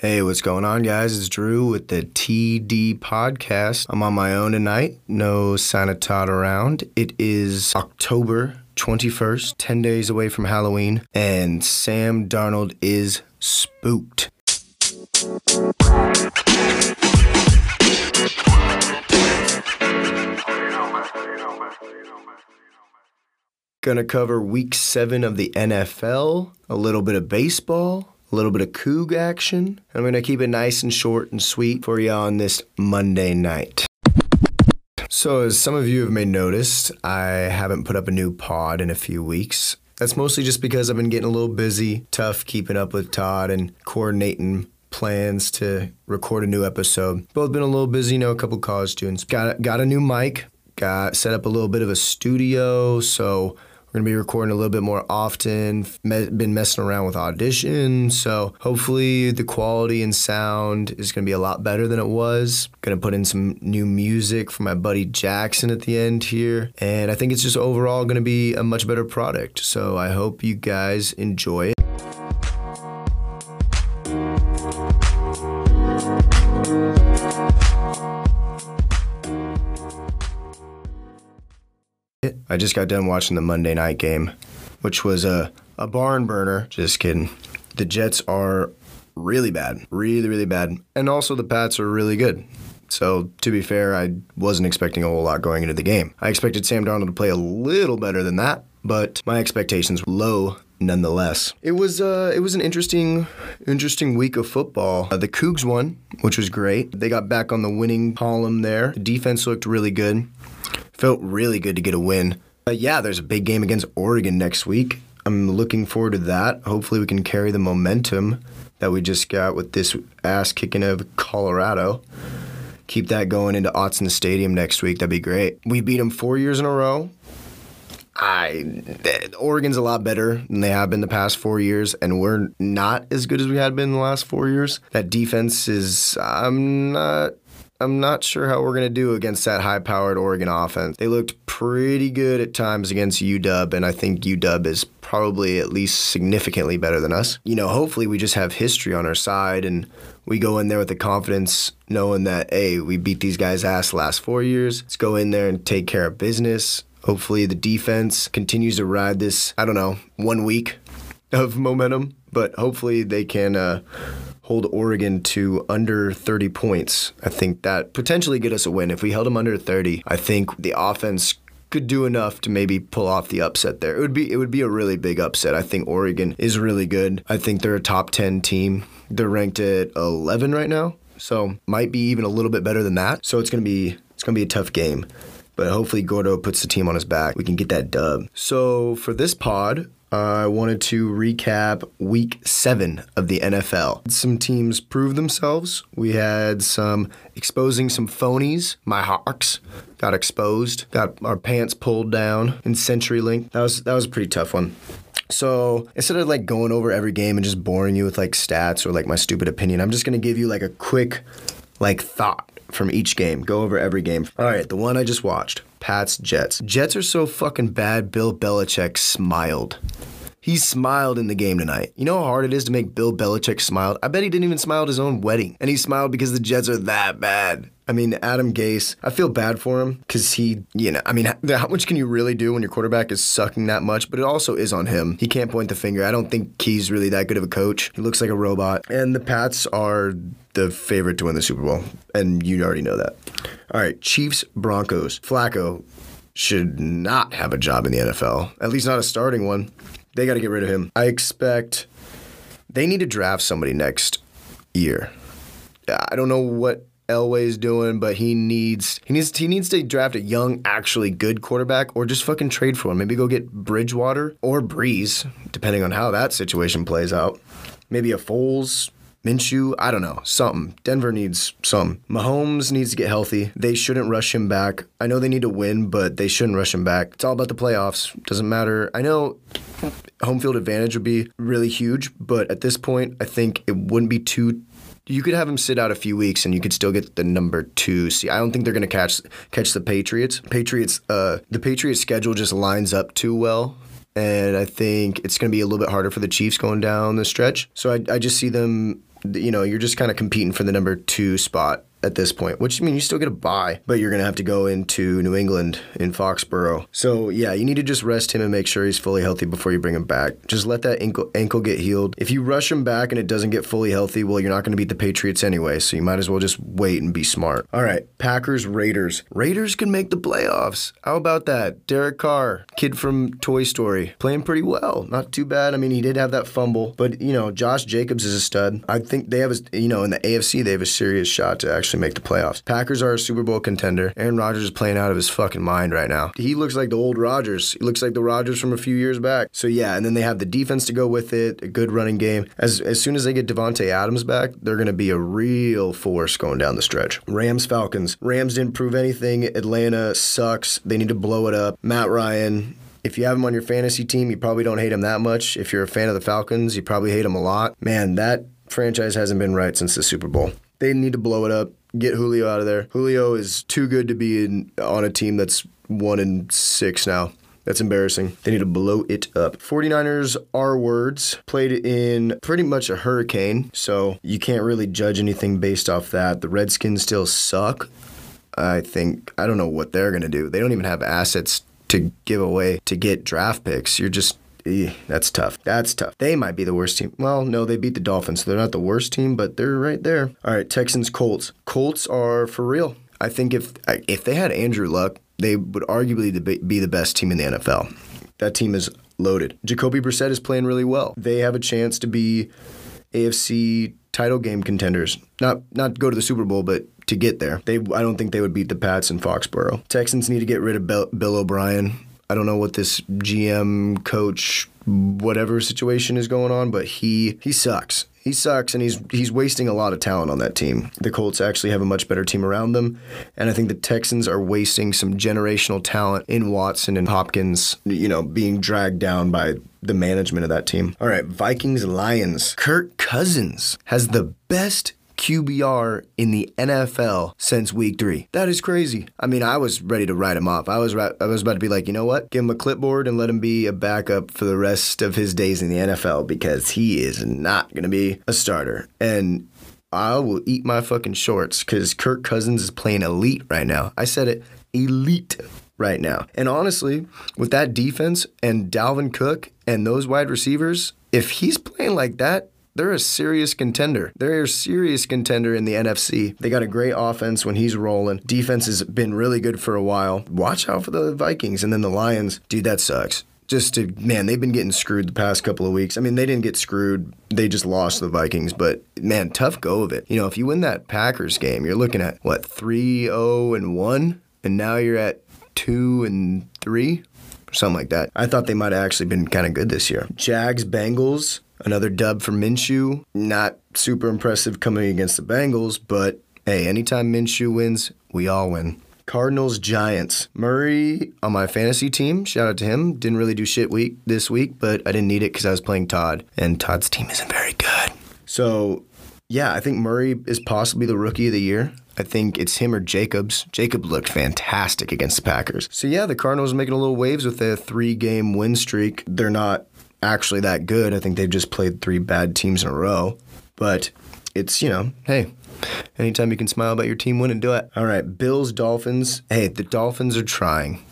Hey, what's going on, guys? It's Drew with the TD podcast. I'm on my own tonight. No Santa Todd around. It is October 21st, 10 days away from Halloween, and Sam Darnold is spooked. Gonna cover week seven of the NFL, a little bit of baseball, a little bit of Coug action. I'm gonna keep it nice and short and sweet for you on this Monday night. So, as some of you have may noticed, I haven't put up a new pod in a few weeks. That's mostly just because I've been getting a little busy, tough keeping up with Todd and coordinating plans to record a new episode. Both been a little busy, you know, a couple college students. Got got a new mic, got set up a little bit of a studio, so we're gonna be recording a little bit more often. Me- been messing around with Audition. so hopefully the quality and sound is gonna be a lot better than it was. Gonna put in some new music for my buddy Jackson at the end here, and I think it's just overall gonna be a much better product. So I hope you guys enjoy it. Just got done watching the Monday night game, which was a, a barn burner. Just kidding. The Jets are really bad, really, really bad. And also the Pats are really good. So, to be fair, I wasn't expecting a whole lot going into the game. I expected Sam Darnold to play a little better than that, but my expectations were low nonetheless. It was uh, it was an interesting interesting week of football. Uh, the Cougs won, which was great. They got back on the winning column there. The defense looked really good. Felt really good to get a win. But yeah, there's a big game against Oregon next week. I'm looking forward to that. Hopefully, we can carry the momentum that we just got with this ass kicking of Colorado. Keep that going into Autzen Stadium next week. That'd be great. We beat them four years in a row. I eh, Oregon's a lot better than they have been the past four years, and we're not as good as we had been the last four years. That defense is I'm not I'm not sure how we're going to do against that high powered Oregon offense. They looked pretty good at times against UW, and I think UW is probably at least significantly better than us. You know, hopefully we just have history on our side and we go in there with the confidence knowing that, hey, we beat these guys' ass the last four years. Let's go in there and take care of business. Hopefully the defense continues to ride this, I don't know, one week of momentum, but hopefully they can. Uh, hold Oregon to under 30 points. I think that potentially get us a win. If we held them under 30, I think the offense could do enough to maybe pull off the upset there. It would be it would be a really big upset. I think Oregon is really good. I think they're a top 10 team. They're ranked at 11 right now. So, might be even a little bit better than that. So, it's going to be it's going to be a tough game. But hopefully Gordo puts the team on his back. We can get that dub. So, for this pod, I wanted to recap week seven of the NFL. Some teams proved themselves. We had some exposing some phonies. My Hawks got exposed, got our pants pulled down in CenturyLink. That was that was a pretty tough one. So instead of like going over every game and just boring you with like stats or like my stupid opinion, I'm just gonna give you like a quick like thought from each game. Go over every game. All right, the one I just watched. Pats Jets. Jets are so fucking bad. Bill Belichick smiled. He smiled in the game tonight. You know how hard it is to make Bill Belichick smile? I bet he didn't even smile at his own wedding. And he smiled because the Jets are that bad. I mean, Adam Gase, I feel bad for him because he, you know, I mean, how much can you really do when your quarterback is sucking that much? But it also is on him. He can't point the finger. I don't think he's really that good of a coach. He looks like a robot. And the Pats are the favorite to win the Super Bowl. And you already know that. All right, Chiefs, Broncos. Flacco should not have a job in the NFL, at least not a starting one. They got to get rid of him. I expect they need to draft somebody next year. I don't know what Elway's doing, but he needs he needs he needs to draft a young, actually good quarterback, or just fucking trade for him. Maybe go get Bridgewater or Brees, depending on how that situation plays out. Maybe a Foles, Minshew, I don't know, something. Denver needs some. Mahomes needs to get healthy. They shouldn't rush him back. I know they need to win, but they shouldn't rush him back. It's all about the playoffs. Doesn't matter. I know home field advantage would be really huge, but at this point, I think it wouldn't be too you could have him sit out a few weeks and you could still get the number two seed. I don't think they're going to catch catch the Patriots. Patriots, uh, the Patriots schedule just lines up too well. And I think it's going to be a little bit harder for the Chiefs going down the stretch. So I, I just see them you know, you're just kind of competing for the number two spot at this point, which I mean, you still get a buy, but you're going to have to go into New England in Foxborough. So, yeah, you need to just rest him and make sure he's fully healthy before you bring him back. Just let that ankle, ankle get healed. If you rush him back and it doesn't get fully healthy, well, you're not going to beat the Patriots anyway, so you might as well just wait and be smart. All right, Packers, Raiders. Raiders can make the playoffs. How about that? Derek Carr, kid from Toy Story, playing pretty well. Not too bad. I mean, he did have that fumble, but, you know, Josh Jacobs is a stud. I think they have, a, you know, in the AFC, they have a serious shot to actually make the playoffs. Packers are a Super Bowl contender. Aaron Rodgers is playing out of his fucking mind right now. He looks like the old Rodgers. He looks like the Rodgers from a few years back. So yeah, and then they have the defense to go with it, a good running game. As as soon as they get Davante Adams back, they're going to be a real force going down the stretch. Rams Falcons. Rams didn't prove anything. Atlanta sucks. They need to blow it up. Matt Ryan if you have him on your fantasy team, you probably don't hate him that much. If you're a fan of the Falcons, you probably hate him a lot. Man, that franchise hasn't been right since the Super Bowl. They need to blow it up get Julio out of there. Julio is too good to be in, on a team that's one and six now. That's embarrassing. They need to blow it up. 49ers are words played in pretty much a hurricane, so you can't really judge anything based off that. The Redskins still suck. I think I don't know what they're going to do. They don't even have assets to give away to get draft picks. You're just that's tough. That's tough. They might be the worst team. Well, no, they beat the Dolphins. So they're not the worst team, but they're right there. All right, Texans, Colts. Colts are for real. I think if if they had Andrew Luck, they would arguably be the best team in the NFL. That team is loaded. Jacoby Brissett is playing really well. They have a chance to be AFC title game contenders. Not not go to the Super Bowl, but to get there. They I don't think they would beat the Pats in Foxborough. Texans need to get rid of Bill O'Brien. I don't know what this GM coach whatever situation is going on, but he he sucks. He sucks and he's he's wasting a lot of talent on that team. The Colts actually have a much better team around them, and I think the Texans are wasting some generational talent in Watson and Hopkins, you know, being dragged down by the management of that team. All right, Vikings Lions. Kirk Cousins has the best QBR in the NFL since week three. That is crazy. I mean, I was ready to write him off. I was I was about to be like, you know what? Give him a clipboard and let him be a backup for the rest of his days in the NFL because he is not going to be a starter. And I will eat my fucking shorts because Kirk Cousins is playing elite right now. I said it, elite right now. And honestly, with that defense and Dalvin Cook and those wide receivers, if he's playing like that, they're a serious contender. They're a serious contender in the NFC. They got a great offense when he's rolling. Defense has been really good for a while. Watch out for the Vikings and then the Lions. Dude, that sucks just to man, they've been getting screwed the past couple of weeks. I mean, they didn't get screwed; they just lost the Vikings. But man, tough go of it. You know, if you win that Packers game, you're looking at what three zero oh and one, and now you're at two and three, something like that. I thought they might have actually been kind of good this year. Jags Bengals. Another dub for Minshew. Not super impressive coming against the Bengals, but hey, anytime Minshew wins, we all win. Cardinals Giants. Murray on my fantasy team, shout out to him. Didn't really do shit week this week, but I didn't need it because I was playing Todd, and Todd's team isn't very good. So, yeah, I think Murray is possibly the rookie of the year. I think it's him or Jacobs. Jacob looked fantastic against the Packers. So yeah, the Cardinals making a little waves with their three-game win streak. They're not actually that good. I think they've just played three bad teams in a row. But it's, you know, hey, anytime you can smile about your team winning, do it. All right, Bills, Dolphins. Hey, the Dolphins are trying.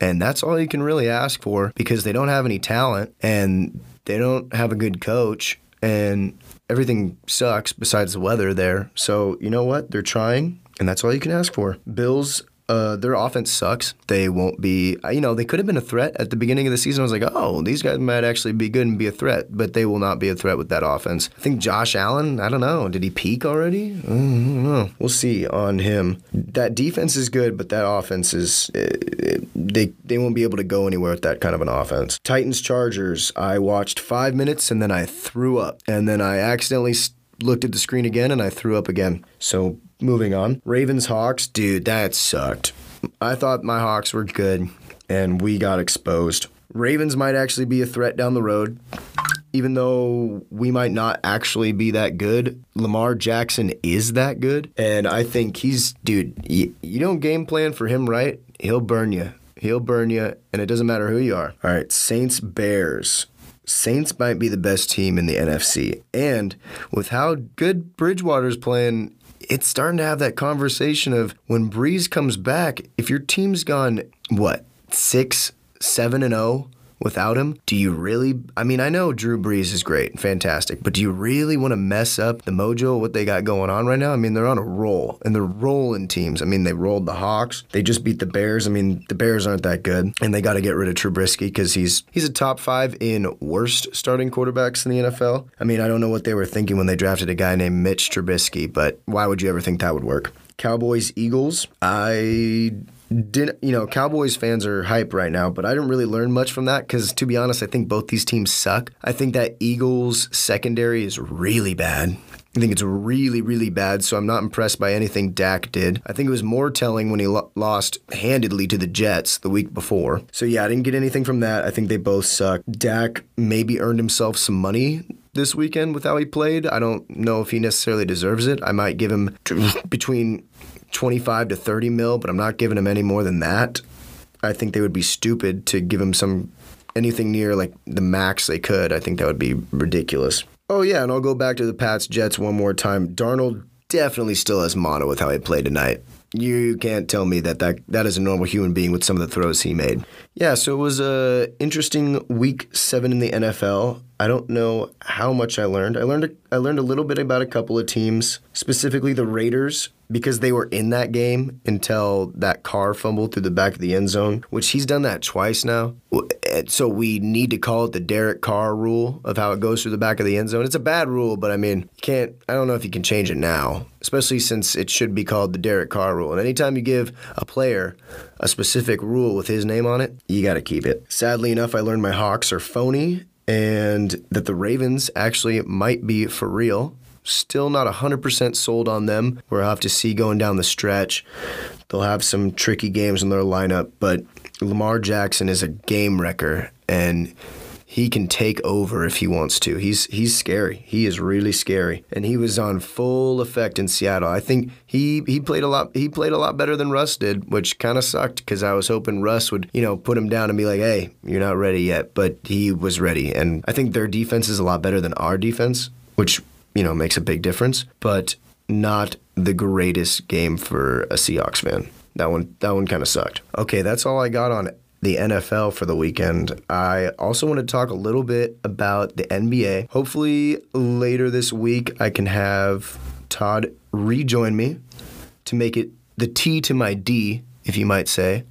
And that's all you can really ask for because they don't have any talent and they don't have a good coach and everything sucks besides the weather there. So, you know what? They're trying and that's all you can ask for. Bills uh, their offense sucks. They won't be, you know, they could have been a threat at the beginning of the season. I was like, oh, these guys might actually be good and be a threat, but they will not be a threat with that offense. I think Josh Allen, I don't know, did he peak already? I don't know. We'll see on him. That defense is good, but that offense is, uh, they, they won't be able to go anywhere with that kind of an offense. Titans Chargers, I watched five minutes and then I threw up. And then I accidentally looked at the screen again and I threw up again. So moving on. Ravens Hawks, dude, that sucked. I thought my Hawks were good and we got exposed. Ravens might actually be a threat down the road. Even though we might not actually be that good, Lamar Jackson is that good. And I think he's, dude, you, don't game plan for him right, he'll burn you. He'll burn you, and it doesn't matter who you are. All right, Saints Bears. Saints might be the best team in the NFC. And with how good Bridgewater's playing, it's starting to have that conversation of when Brees comes back, if your team's gone, what, six, seven and oh without him, do you really? I mean, I know Drew Brees is great, fantastic, but do you really want to mess up the mojo what they got going on right now? I mean, they're on a roll and they're rolling teams. I mean, they rolled the Hawks, they just beat the Bears. I mean, the Bears aren't that good, and they got to get rid of Trubisky because he's he's a top five in worst starting quarterbacks in the NFL. I mean, I don't know what they were thinking when they drafted a guy named Mitch Trubisky, but why would you ever think that would work? Cowboys, Eagles. I didn't you know Cowboys fans are hype right now, but I didn't really learn much from that because to be honest, I think both these teams suck. I think that Eagles secondary is really bad. I think it's really, really bad, so I'm not impressed by anything Dak did. I think it was more telling when he lo- lost handedly to the Jets the week before. So, yeah, I didn't get anything from that. I think they both suck. Dak maybe earned himself some money this weekend with how he played. I don't know if he necessarily deserves it. I might give him between 25 to 30 mil, but I'm not giving him any more than that. I think they would be stupid to give him some anything near like the max they could. I think that would be ridiculous. Oh yeah, and I'll go back to the Pats Jets one more time. Darnold definitely still has mono with how he played tonight. You can't tell me that, that that is a normal human being with some of the throws he made. Yeah, so it was a interesting week seven in the NFL. I don't know how much I learned. I learned a, I learned a little bit about a couple of teams, specifically the Raiders, because they were in that game until that Carr fumbled through the back of the end zone, which he's done that twice now. So we need to call it the Derek Carr rule of how it goes through the back of the end zone. It's a bad rule, but I mean, you can't. I don't know if you can change it now, especially since it should be called the Derek Carr rule. And anytime you give a player a specific rule with his name on it, you got to keep it. Sadly enough, I learned my Hawks are phony and that the Ravens actually might be for real. Still not 100% sold on them. We'll have to see going down the stretch. They'll have some tricky games in their lineup, but Lamar Jackson is a game wrecker, and he can take over if he wants to. He's he's scary. He is really scary, and he was on full effect in Seattle. I think he he played a lot. He played a lot better than Russ did, which kind of sucked because I was hoping Russ would you know put him down and be like, "Hey, you're not ready yet," but he was ready, and I think their defense is a lot better than our defense, which you know makes a big difference, but not the greatest game for a Seahawks fan. That one that one kind of sucked. Okay, that's all I got on the NFL for the weekend. I also want to talk a little bit about the NBA. Hopefully, later this week, I can have Todd rejoin me to make it the T to my D, if you might say.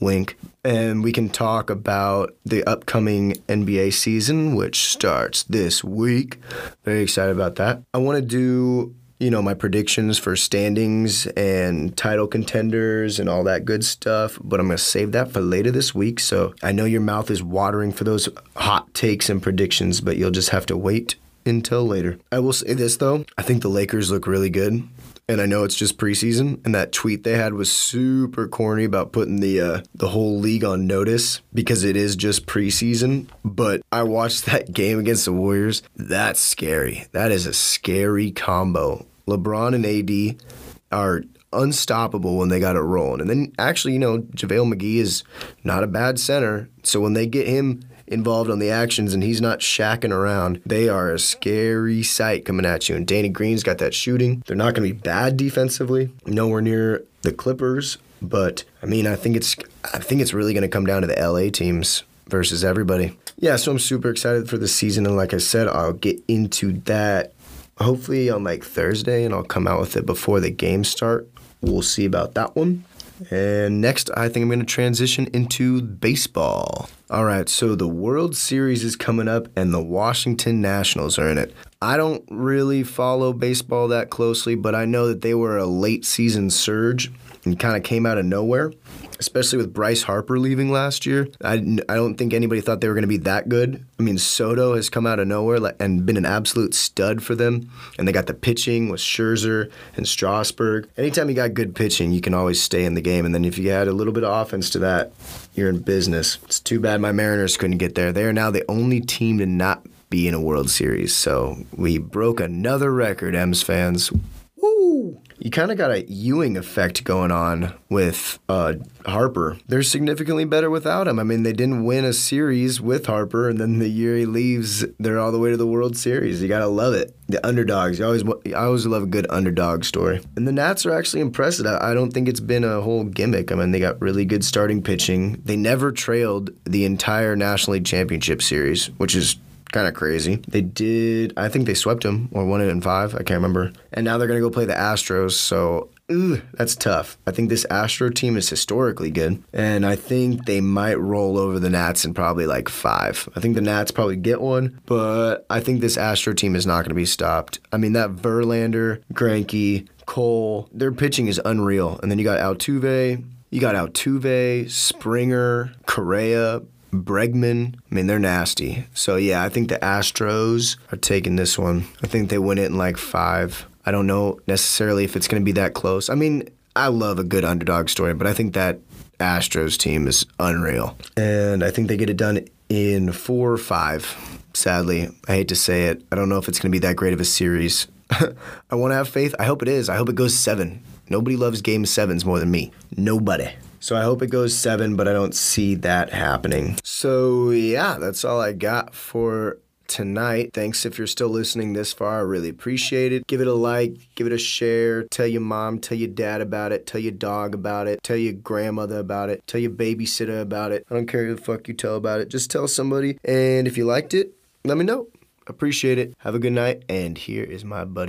Wink. And we can talk about the upcoming NBA season, which starts this week. Very excited about that. I want to do you know, my predictions for standings and title contenders and all that good stuff, but I'm going to save that for later this week. So I know your mouth is watering for those hot takes and predictions, but you'll just have to wait until later. I will say this though, I think the Lakers look really good. And I know it's just preseason, and that tweet they had was super corny about putting the uh, the whole league on notice because it is just preseason. But I watched that game against the Warriors. That's scary. That is a scary combo. LeBron and AD are unstoppable when they got it rolling. And then actually, you know, JaVale McGee is not a bad center. So when they get him involved on the actions and he's not shacking around, they are a scary sight coming at you. And Danny Green's got that shooting. They're not going to be bad defensively, nowhere near the Clippers. But I mean, I think it's I think it's really going to come down to the LA teams versus everybody. Yeah, so I'm super excited for the season, and like I said, I'll get into that hopefully on like Thursday, and I'll come out with it before the games start. We'll see about that one. And next, I think I'm going to transition into baseball. All right, so the World Series is coming up, and the Washington Nationals are in it. I don't really follow baseball that closely, but I know that they were a late season surge and kind of came out of nowhere especially with Bryce Harper leaving last year. I, I don't think anybody thought they were going to be that good. I mean, Soto has come out of nowhere and been an absolute stud for them. And they got the pitching with Scherzer and Strasburg. Anytime you got good pitching, you can always stay in the game. And then if you add a little bit of offense to that, you're in business. It's too bad my Mariners couldn't get there. They are now the only team to not be in a World Series. So we broke another record, M's fans. Woo! You kind of got a Ewing effect going on with uh, Harper. They're significantly better without him. I mean, they didn't win a series with Harper, and then the year he leaves, they're all the way to the World Series. You gotta love it. The underdogs. You always, I always love a good underdog story. And the Nats are actually impressive. I don't think it's been a whole gimmick. I mean, they got really good starting pitching. They never trailed the entire National League Championship Series, which is kind of crazy. They did, I think they swept them or won it in five. I can't remember. And now they're going to go play the Astros. So, ooh, that's tough. I think this Astro team is historically good. And I think they might roll over the Nats in probably like five. I think the Nats probably get one, but I think this Astro team is not going to be stopped. I mean, that Verlander, Greinke, Cole, their pitching is unreal. And then you got Altuve. You got Altuve, Springer, Correa, Bregman. I mean, they're nasty. So, yeah, I think the Astros are taking this one. I think they win it in like five. I don't know necessarily if it's going to be that close. I mean, I love a good underdog story, but I think that Astros team is unreal. And I think they get it done in four or five. Sadly, I hate to say it. I don't know if it's going to be that great of a series. I want to have faith. I hope it is. I hope it goes seven. Nobody loves game sevens more than me. Nobody. So I hope it goes seven, but I don't see that happening. So yeah, that's all I got for tonight. Thanks if you're still listening this far. I really appreciate it. Give it a like, give it a share. Tell your mom, tell your dad about it. Tell your dog about it. Tell your grandmother about it. Tell your babysitter about it. I don't care who the fuck you tell about it. Just tell somebody. And if you liked it, let me know. Appreciate it. Have a good night. And here is my buddy.